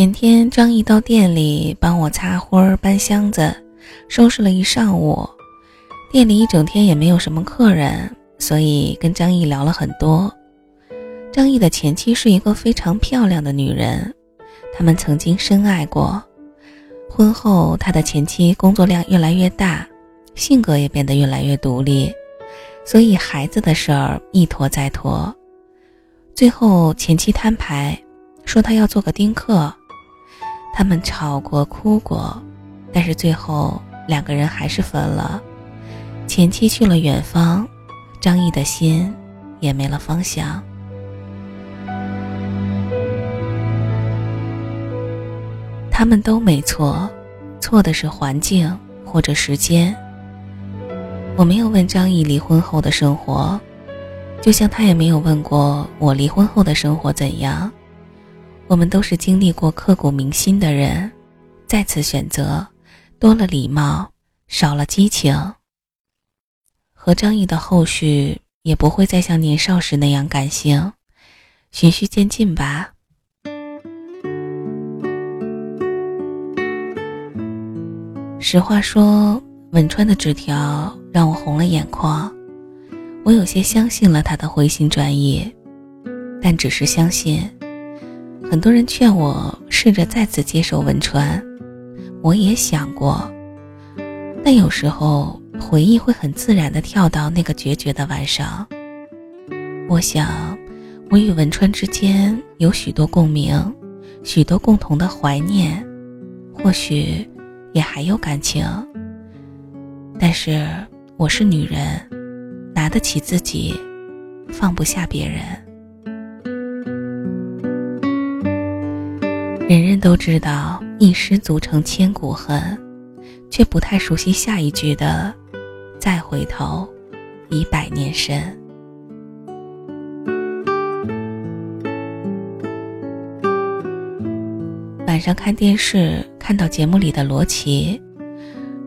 前天张毅到店里帮我擦灰、搬箱子，收拾了一上午。店里一整天也没有什么客人，所以跟张毅聊了很多。张毅的前妻是一个非常漂亮的女人，他们曾经深爱过。婚后，他的前妻工作量越来越大，性格也变得越来越独立，所以孩子的事儿一拖再拖。最后，前妻摊牌，说她要做个丁克。他们吵过、哭过，但是最后两个人还是分了。前妻去了远方，张毅的心也没了方向。他们都没错，错的是环境或者时间。我没有问张毅离婚后的生活，就像他也没有问过我离婚后的生活怎样。我们都是经历过刻骨铭心的人，再次选择，多了礼貌，少了激情。和张毅的后续也不会再像年少时那样感性，循序渐进吧。实话说，文川的纸条让我红了眼眶，我有些相信了他的回心转意，但只是相信。很多人劝我试着再次接受文川，我也想过，但有时候回忆会很自然地跳到那个决绝的晚上。我想，我与文川之间有许多共鸣，许多共同的怀念，或许。也还有感情，但是我是女人，拿得起自己，放不下别人。人人都知道一失足成千古恨，却不太熟悉下一句的“再回头，已百年身”。晚上看电视。看到节目里的罗琦，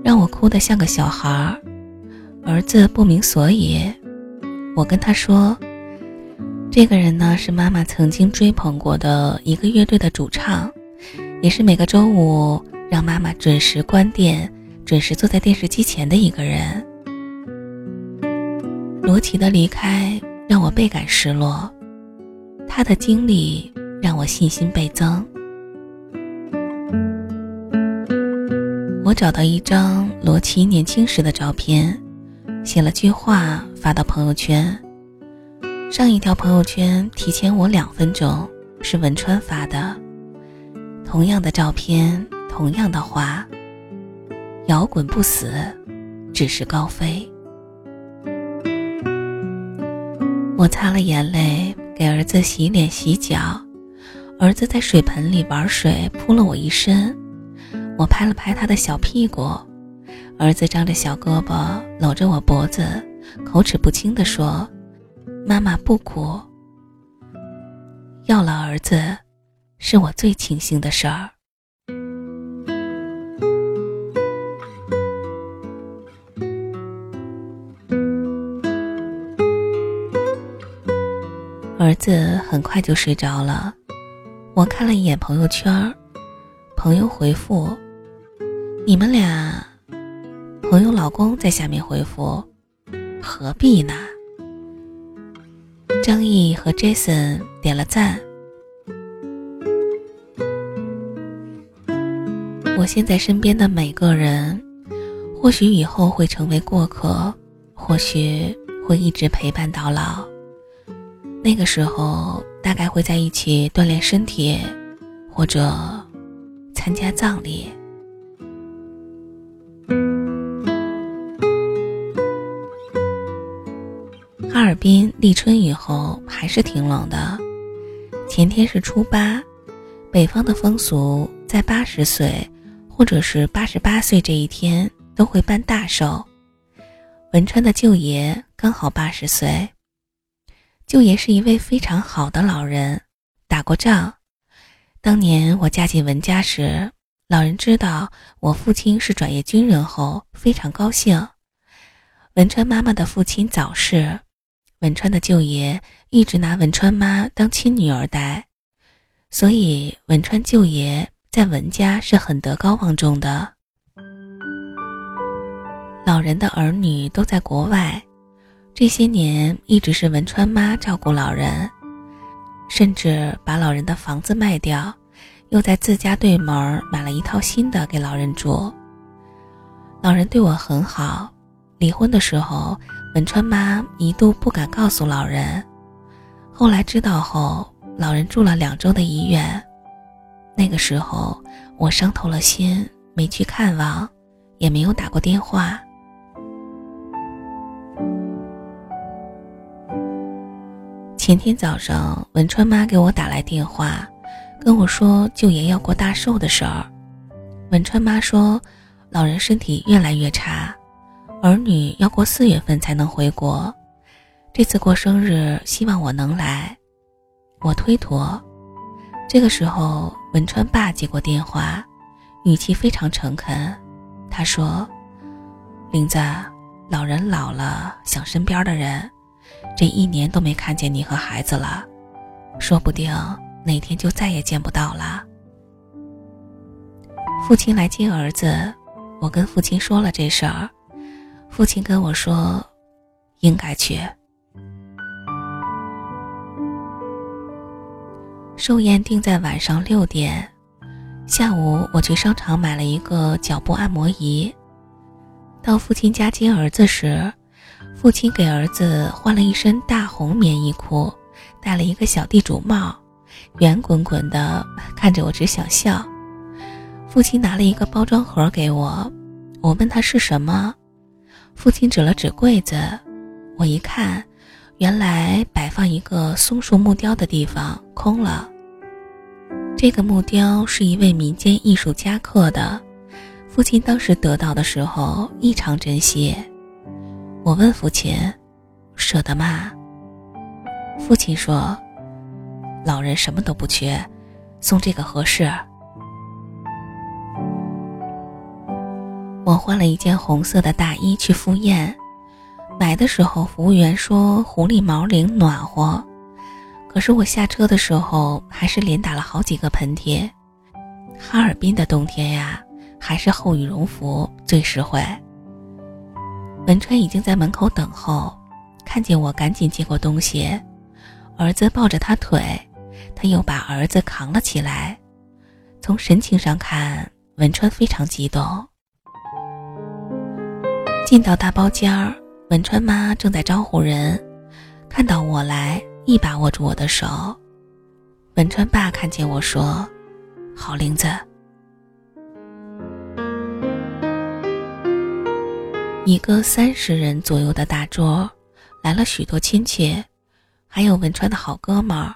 让我哭得像个小孩儿。儿子不明所以，我跟他说：“这个人呢，是妈妈曾经追捧过的一个乐队的主唱，也是每个周五让妈妈准时关店、准时坐在电视机前的一个人。”罗琦的离开让我倍感失落，他的经历让我信心倍增。我找到一张罗琦年轻时的照片，写了句话发到朋友圈。上一条朋友圈提前我两分钟，是文川发的。同样的照片，同样的话。摇滚不死，只是高飞。我擦了眼泪，给儿子洗脸洗脚，儿子在水盆里玩水，扑了我一身。我拍了拍他的小屁股，儿子张着小胳膊搂着我脖子，口齿不清地说：“妈妈不哭。”要了儿子，是我最庆幸的事儿。儿子很快就睡着了，我看了一眼朋友圈，朋友回复。你们俩，朋友老公在下面回复：“何必呢？”张毅和 Jason 点了赞。我现在身边的每个人，或许以后会成为过客，或许会一直陪伴到老。那个时候，大概会在一起锻炼身体，或者参加葬礼。尔滨立春以后还是挺冷的。前天是初八，北方的风俗在八十岁或者是八十八岁这一天都会办大寿。文川的舅爷刚好八十岁，舅爷是一位非常好的老人，打过仗。当年我嫁进文家时，老人知道我父亲是转业军人后，非常高兴。文川妈妈的父亲早逝。文川的舅爷一直拿文川妈当亲女儿待，所以文川舅爷在文家是很德高望重的。老人的儿女都在国外，这些年一直是文川妈照顾老人，甚至把老人的房子卖掉，又在自家对门买了一套新的给老人住。老人对我很好，离婚的时候，文川妈一度不敢告诉老人，后来知道后，老人住了两周的医院。那个时候我伤透了心，没去看望，也没有打过电话。前天早上，文川妈给我打来电话，跟我说舅爷要过大寿的事儿。文川妈说，老人身体越来越差，儿女要过四月份才能回国。这次过生日，希望我能来。我推脱。这个时候，文川爸接过电话，语气非常诚恳。他说：“林子，老人老了，想身边的人。”这一年都没看见你和孩子了，说不定哪天就再也见不到了。父亲来接儿子，我跟父亲说了这事儿，父亲跟我说，应该去。寿宴定在晚上六点，下午我去商场买了一个脚部按摩仪，到父亲家接儿子时。父亲给儿子换了一身大红棉衣裤，戴了一个小地主帽，圆滚滚的，看着我只想笑。父亲拿了一个包装盒给我，我问他是什么，父亲指了指柜子，我一看，原来摆放一个松树木雕的地方空了。这个木雕是一位民间艺术家刻的，父亲当时得到的时候异常珍惜。我问父亲：“舍得吗？”父亲说：“老人什么都不缺，送这个合适。”我换了一件红色的大衣去赴宴，买的时候服务员说狐狸毛领暖和，可是我下车的时候还是连打了好几个喷嚏。哈尔滨的冬天呀，还是厚羽绒服最实惠。文川已经在门口等候，看见我赶紧接过东西，儿子抱着他腿，他又把儿子扛了起来。从神情上看，文川非常激动。进到大包间儿，文川妈正在招呼人，看到我来，一把握住我的手。文川爸看见我说：“好玲子。”一个三十人左右的大桌，来了许多亲戚，还有文川的好哥们儿，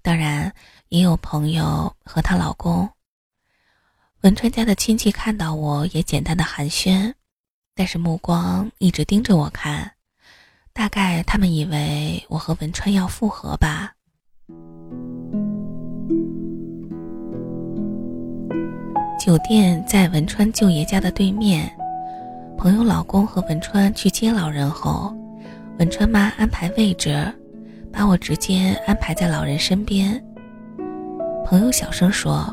当然也有朋友和她老公。文川家的亲戚看到我也简单的寒暄，但是目光一直盯着我看，大概他们以为我和文川要复合吧。酒店在文川舅爷家的对面。朋友老公和文川去接老人后，文川妈安排位置，把我直接安排在老人身边。朋友小声说：“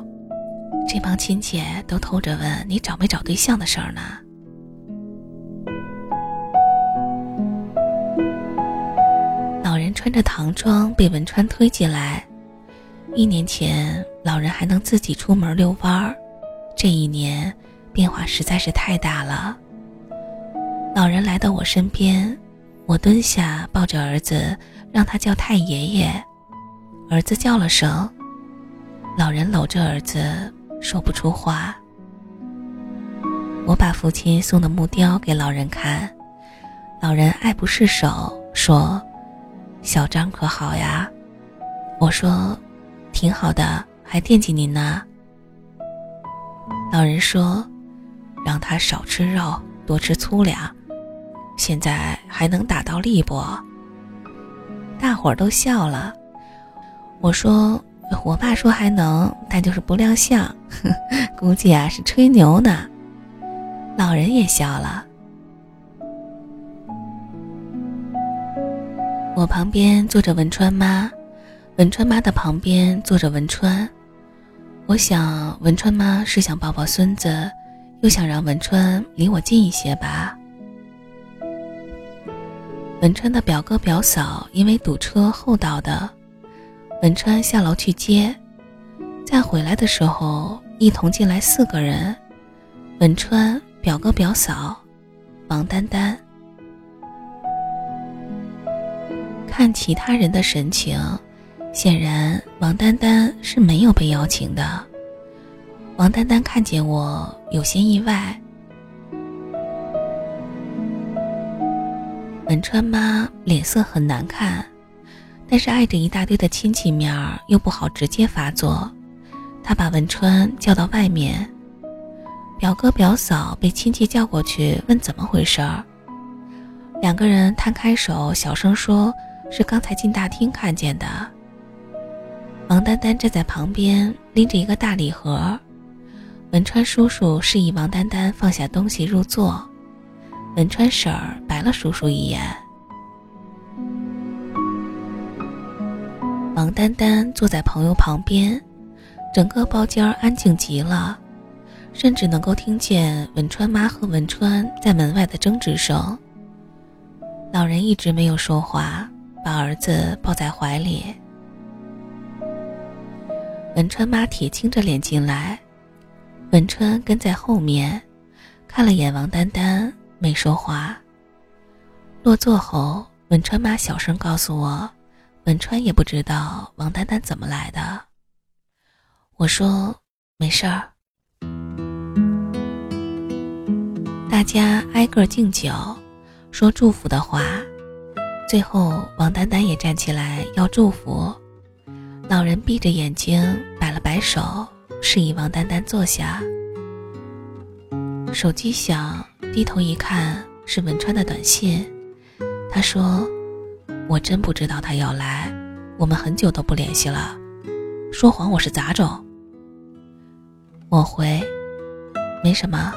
这帮亲戚都偷着问你找没找对象的事儿呢。”穿着唐装被文川推进来。一年前，老人还能自己出门遛弯儿，这一年变化实在是太大了。老人来到我身边，我蹲下抱着儿子，让他叫太爷爷。儿子叫了声，老人搂着儿子，说不出话。我把父亲送的木雕给老人看，老人爱不释手，说：“小张可好呀？”我说：“挺好的，还惦记您呢。”老人说：“让他少吃肉，多吃粗粮。”现在还能打到力不？大伙儿都笑了。我说：“我爸说还能，但就是不亮相，估计啊是吹牛呢。”老人也笑了。我旁边坐着文川妈，文川妈的旁边坐着文川，我想文川妈是想抱抱孙子，又想让文川离我近一些吧。文川的表哥表嫂因为堵车后到的，文川下楼去接，在回来的时候一同进来四个人：文川、表哥、表嫂、王丹丹。看其他人的神情。显然，王丹丹是没有被邀请的。王丹丹看见我，有些意外。文川妈脸色很难看，但是碍着一大堆的亲戚面儿，又不好直接发作。她把文川叫到外面，表哥表嫂被亲戚叫过去问怎么回事儿。两个人摊开手，小声说：“是刚才进大厅看见的。”王丹丹站在旁边，拎着一个大礼盒。文川叔叔示意王丹丹放下东西入座。文川婶儿白了叔叔一眼。王丹丹坐在朋友旁边，整个包间安静极了，甚至能够听见文川妈和文川在门外的争执声。老人一直没有说话，把儿子抱在怀里。文川妈铁青着脸进来，文川跟在后面，看了眼王丹丹，没说话。落座后，文川妈小声告诉我，文川也不知道王丹丹怎么来的。我说没事儿。大家挨个敬酒，说祝福的话，最后王丹丹也站起来要祝福。老人闭着眼睛，摆了摆手，示意王丹丹坐下。手机响，低头一看是文川的短信。他说：“我真不知道他要来，我们很久都不联系了。说谎我是杂种。”我回：“没什么。”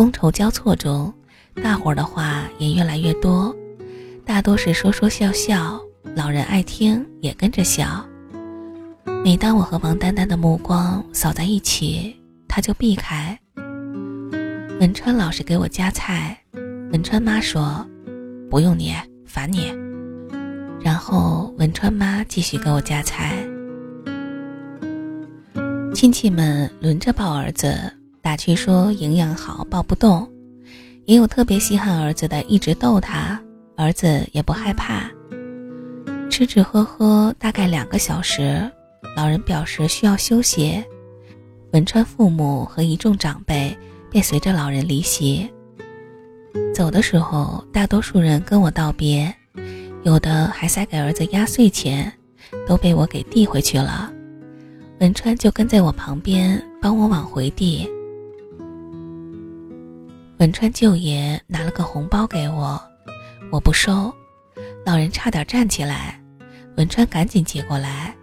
觥筹交错中，大伙儿的话也越来越多，大多是说说笑笑，老人爱听也跟着笑。每当我和王丹丹的目光扫在一起，他就避开。文川老是给我夹菜，文川妈说：“不用你，烦你。”然后文川妈继续给我夹菜。亲戚们轮着抱儿子。打趣说营养好抱不动，也有特别稀罕儿子的，一直逗他，儿子也不害怕。吃吃喝喝大概两个小时，老人表示需要休息，文川父母和一众长辈便随着老人离席。走的时候，大多数人跟我道别，有的还塞给儿子压岁钱，都被我给递回去了。文川就跟在我旁边帮我往回递。文川舅爷拿了个红包给我，我不收，老人差点站起来，文川赶紧接过来，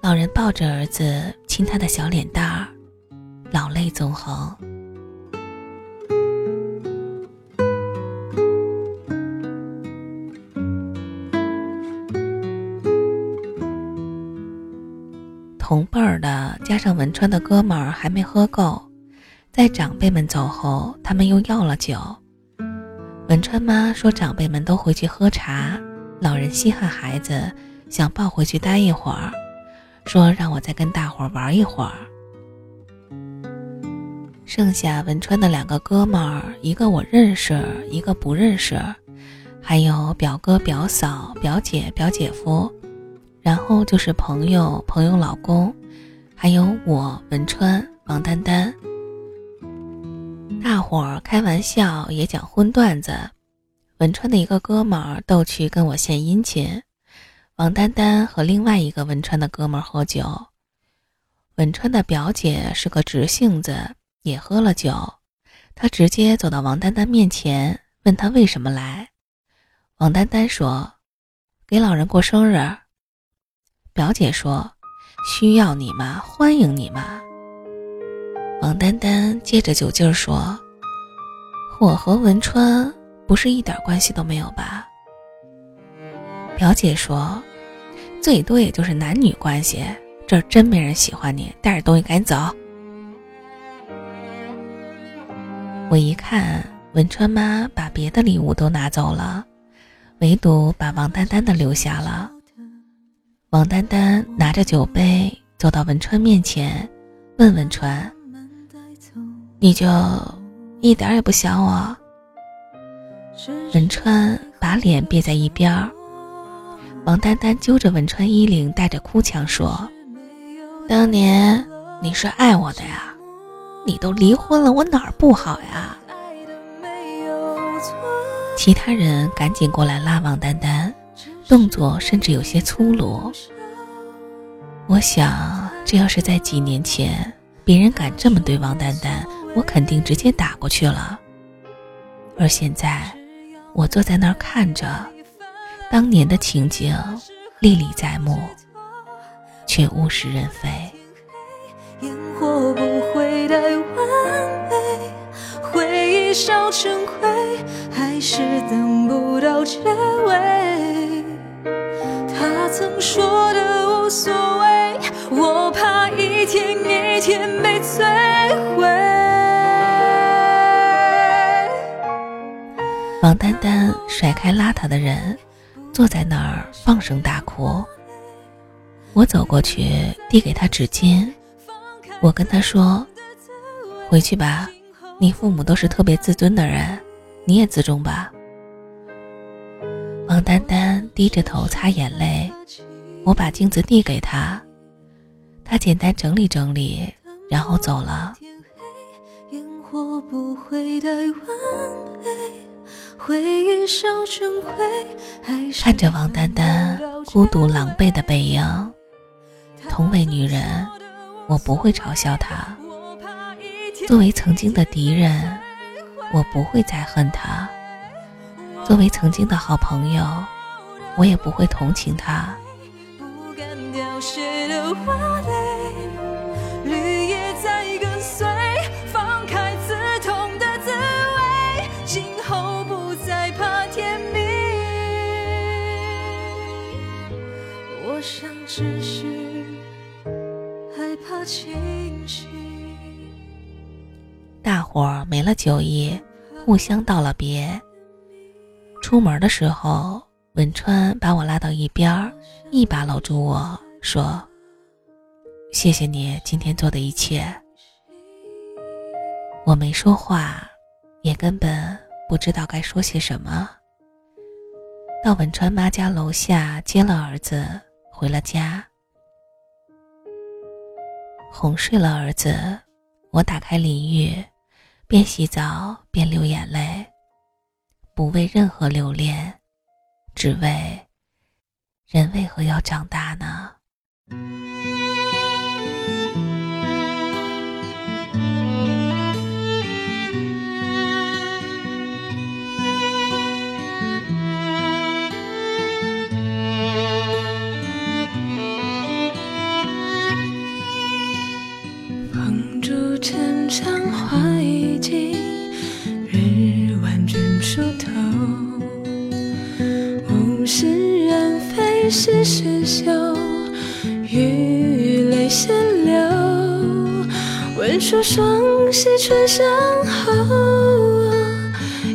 老人抱着儿子亲他的小脸蛋儿，老泪纵横。同辈儿的加上文川的哥们儿还没喝够。在长辈们走后，他们又要了酒。文川妈说：“长辈们都回去喝茶，老人稀罕孩子，想抱回去待一会儿，说让我再跟大伙儿玩一会儿。”剩下文川的两个哥们儿，一个我认识，一个不认识，还有表哥、表嫂、表姐、表姐夫，然后就是朋友、朋友老公，还有我文川、王丹丹。大伙儿开玩笑也讲荤段子，文川的一个哥们儿逗趣跟我献殷勤，王丹丹和另外一个文川的哥们儿喝酒，文川的表姐是个直性子，也喝了酒，她直接走到王丹丹面前，问她为什么来，王丹丹说，给老人过生日。表姐说，需要你吗？欢迎你吗？王丹丹借着酒劲儿说：“我和文川不是一点关系都没有吧？表姐说，最多也就是男女关系。这真没人喜欢你，带着东西赶紧走。我一看，文川妈把别的礼物都拿走了，唯独把王丹丹的留下了。王丹丹拿着酒杯走到文川面前，问文川：“你就一点儿也不想我？”文川把脸别在一边儿。王丹丹揪着文川衣领，带着哭腔说。当年你是爱我的呀，你都离婚了，我哪儿不好呀？其他人赶紧过来拉王丹丹，动作甚至有些粗鲁。我想，这要是在几年前，别人敢这么对王丹丹，我肯定直接打过去了。而现在，我坐在那儿看着，当年的情景历历在目。却物是人非。烟火不会太完美，回忆烧成灰，还是等不到结尾。他曾说的无所谓，我怕一天一天被摧毁。王丹丹甩开邋遢的人，坐在那儿放声大哭。我走过去，递给他纸巾。我跟他说：“回去吧，你父母都是特别自尊的人，你也自重吧。”王丹丹低着头擦眼泪。我把镜子递给他，他简单整理整理，然后走了烟火不会太晚。看着王丹丹孤独狼狈的背影。同为女人，我不会嘲笑她。作为曾经的敌人，我不会再恨她。作为曾经的好朋友，我也不会同情他。我想只是害怕清醒。大伙儿没了酒意，互相道了别。出门的时候，文川把我拉到一边，一把搂住我说：“谢谢你今天做的一切。”我没说话，也根本不知道该说些什么。到文川妈家楼下接了儿子，回了家。哄睡了儿子，我打开淋浴，边洗澡边流眼泪，不为任何留恋，只为人为何要长大呢？是世休，雨泪先流。闻说双溪春相候，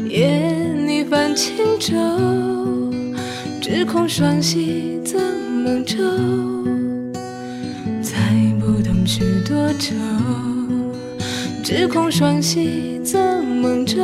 夜拟泛轻舟。只恐双溪赠梦舟，载不动许多愁。只恐双溪赠梦舟，